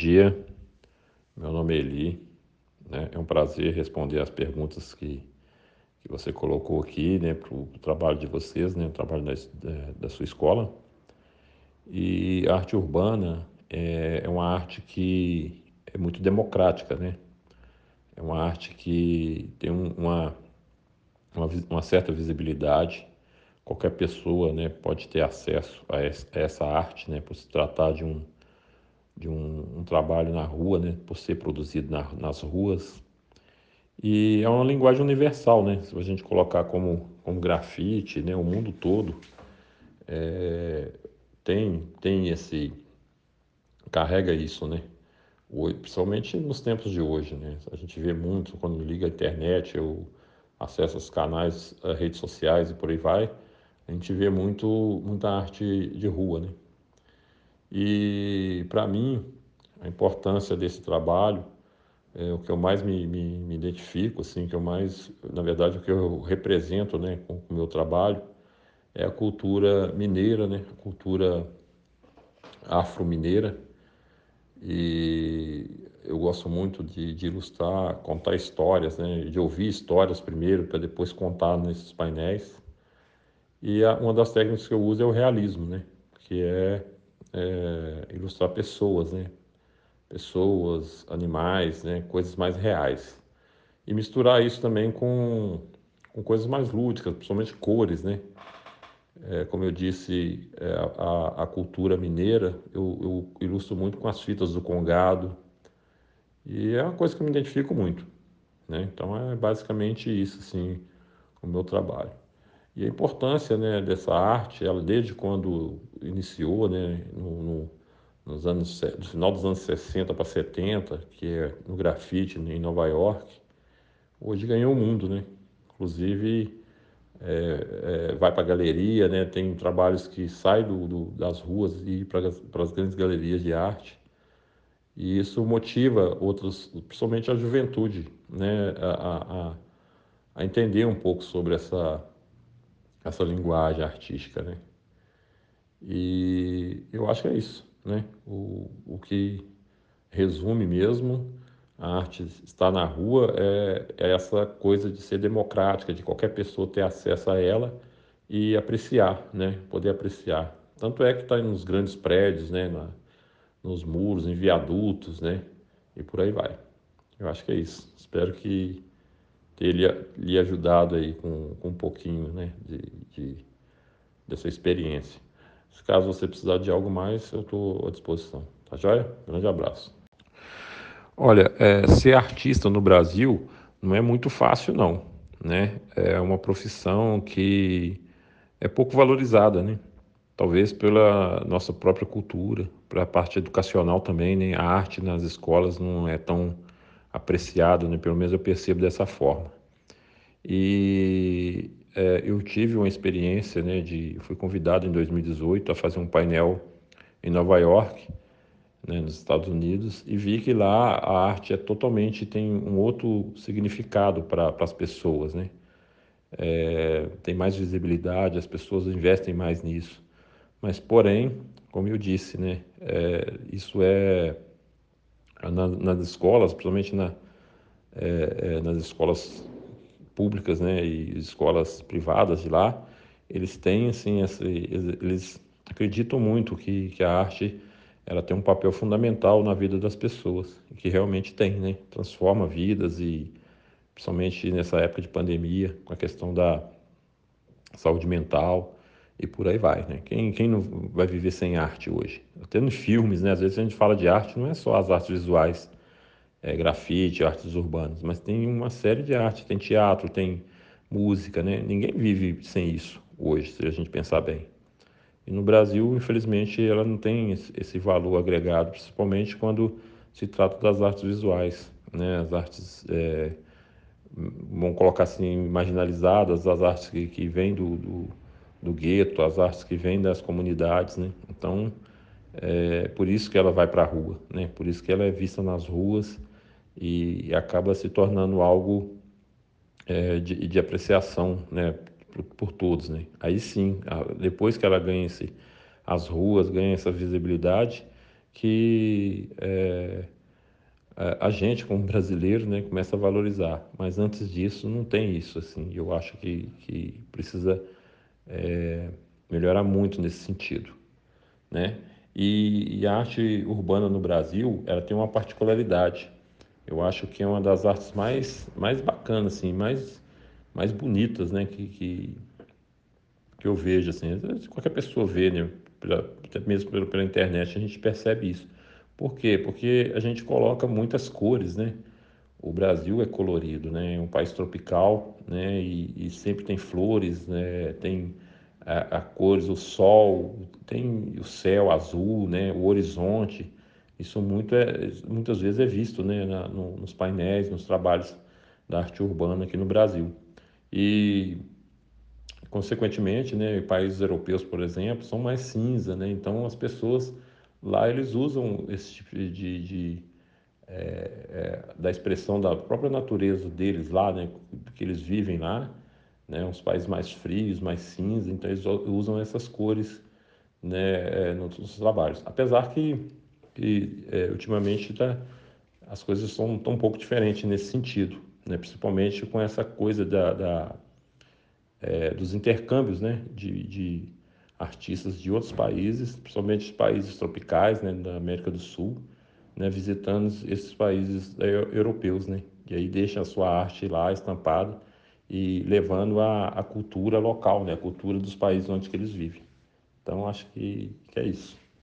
dia, meu nome é Eli. Né? É um prazer responder as perguntas que, que você colocou aqui né, para o trabalho de vocês, né, o trabalho da, da sua escola. E a arte urbana é, é uma arte que é muito democrática, né? É uma arte que tem uma, uma, uma certa visibilidade. Qualquer pessoa né, pode ter acesso a essa arte, né, por se tratar de um, de um, um trabalho na rua, né, por ser produzido na, nas ruas. E é uma linguagem universal, né? Se a gente colocar como, como grafite, né, o mundo todo é, tem, tem esse. carrega isso, né? principalmente nos tempos de hoje, né? A gente vê muito quando liga a internet, eu acesso os canais, as redes sociais e por aí vai, a gente vê muito muita arte de rua, né? E para mim a importância desse trabalho é o que eu mais me, me, me, identifico, assim, que eu mais, na verdade, o que eu represento, né, com o meu trabalho é a cultura mineira, né, a cultura afro-mineira e eu gosto muito de, de, ilustrar, contar histórias, né? de ouvir histórias primeiro para depois contar nesses painéis. E a, uma das técnicas que eu uso é o realismo, né? que é, é ilustrar pessoas, né? pessoas, animais, né? coisas mais reais. E misturar isso também com, com coisas mais lúdicas, principalmente cores, né? É, como eu disse, é, a, a, cultura mineira, eu, eu, ilustro muito com as fitas do Congado, e é uma coisa que eu me identifico muito. Né? Então é basicamente isso, assim, o meu trabalho. E a importância né, dessa arte, ela desde quando iniciou, né, no, no, nos anos, no final dos anos 60 para 70, que é no grafite em Nova York, hoje ganhou o mundo, né? Inclusive é, é, vai para a galeria, né? tem trabalhos que saem do, do, das ruas e para as grandes galerias de arte. E isso motiva outros, principalmente a juventude, né? a, a, a entender um pouco sobre essa, essa linguagem artística. Né? E eu acho que é isso. Né? O, o que resume mesmo a arte está na rua é, é, essa coisa de ser democrática, de qualquer pessoa ter acesso a ela e apreciar, né? Poder apreciar. Tanto é que está nos grandes prédios, né? Na, nos muros, em viadutos, né? E por aí vai. Eu acho que é isso. Espero que tenha lhe ajudado aí com, com um pouquinho, né? De, de, dessa experiência. Se caso você precisar de algo mais, eu estou à disposição. Tá joia? Grande abraço. Olha, é, ser artista no Brasil não é muito fácil, não. Né? É uma profissão que é pouco valorizada, né? Talvez pela nossa própria cultura, pela parte educacional também, né? A arte nas escolas não é tão apreciada, né? Pelo menos eu percebo dessa forma. E é, eu tive uma experiência, né? De fui convidado em 2018 a fazer um painel em Nova York né, nos Estados Unidos e vi que lá a arte é totalmente tem um outro significado para as pessoas, né? É, tem mais visibilidade, as pessoas investem mais nisso. Mas, porém, como eu disse, né, é, isso é na, nas escolas, principalmente na, é, é, nas escolas públicas, né, e escolas privadas de lá, eles têm assim, esse, eles acreditam muito que, que a arte ela tem um papel fundamental na vida das pessoas, que realmente tem, né? Transforma vidas e principalmente nessa época de pandemia, com a questão da saúde mental e por aí vai, né? Quem, quem não vai viver sem arte hoje? Até nos filmes, né? Às vezes a gente fala de arte, não é só as artes visuais, é, grafite, artes urbanas, mas tem uma série de arte, tem teatro, tem música, né? Ninguém vive sem isso hoje, se a gente pensar bem. E no Brasil, infelizmente, ela não tem esse valor agregado, principalmente quando se trata das artes visuais, né? As artes, é, vamos colocar assim, marginalizadas, as artes que, que vêm do, do, do gueto, as artes que vêm das comunidades, né? Então, é por isso que ela vai para a rua, né? Por isso que ela é vista nas ruas e acaba se tornando algo é, de, de apreciação, né? por, por todos, né? Aí sim, depois que ela ganha esse, as ruas, ganha essa visibilidade, que é, a gente como brasileiro né, começa a valorizar. Mas antes disso não tem isso assim. Eu acho que, que precisa é, melhorar muito nesse sentido, né? E, e, a arte urbana no Brasil, ela tem uma particularidade. Eu acho que é uma das artes mais mais bacanas assim, mais mais bonitas, né? Que, que, que eu vejo assim. Qualquer pessoa vê, né? Até mesmo pela, pela internet a gente percebe isso. Por quê? Porque a gente coloca muitas cores, né? O Brasil é colorido, né? É um país tropical, né? E, e sempre tem flores, né? Tem a, a, cores, o sol, tem o céu azul, né? O horizonte. Isso muito é, muitas vezes é visto, né? Na, no, nos painéis, nos trabalhos da arte urbana aqui no Brasil. E consequentemente, né? Países europeus, por exemplo, são mais cinza, né? Então as pessoas Lá eles usam esse tipo de, de é, é, da expressão da própria natureza deles lá, né, que eles vivem lá, né, uns países mais frios, mais cinza, então eles usam essas cores né, é, nos trabalhos. Apesar que, que é, ultimamente tá, as coisas estão um pouco diferentes nesse sentido, né, principalmente com essa coisa da, da é, dos intercâmbios né, de, de artistas de outros países, principalmente países tropicais, né, da América do Sul, né, visitando esses países europeus, né, e aí deixa a sua arte lá estampada e levando a, a cultura local, né, a cultura dos países onde eles vivem. Então acho que, que é isso.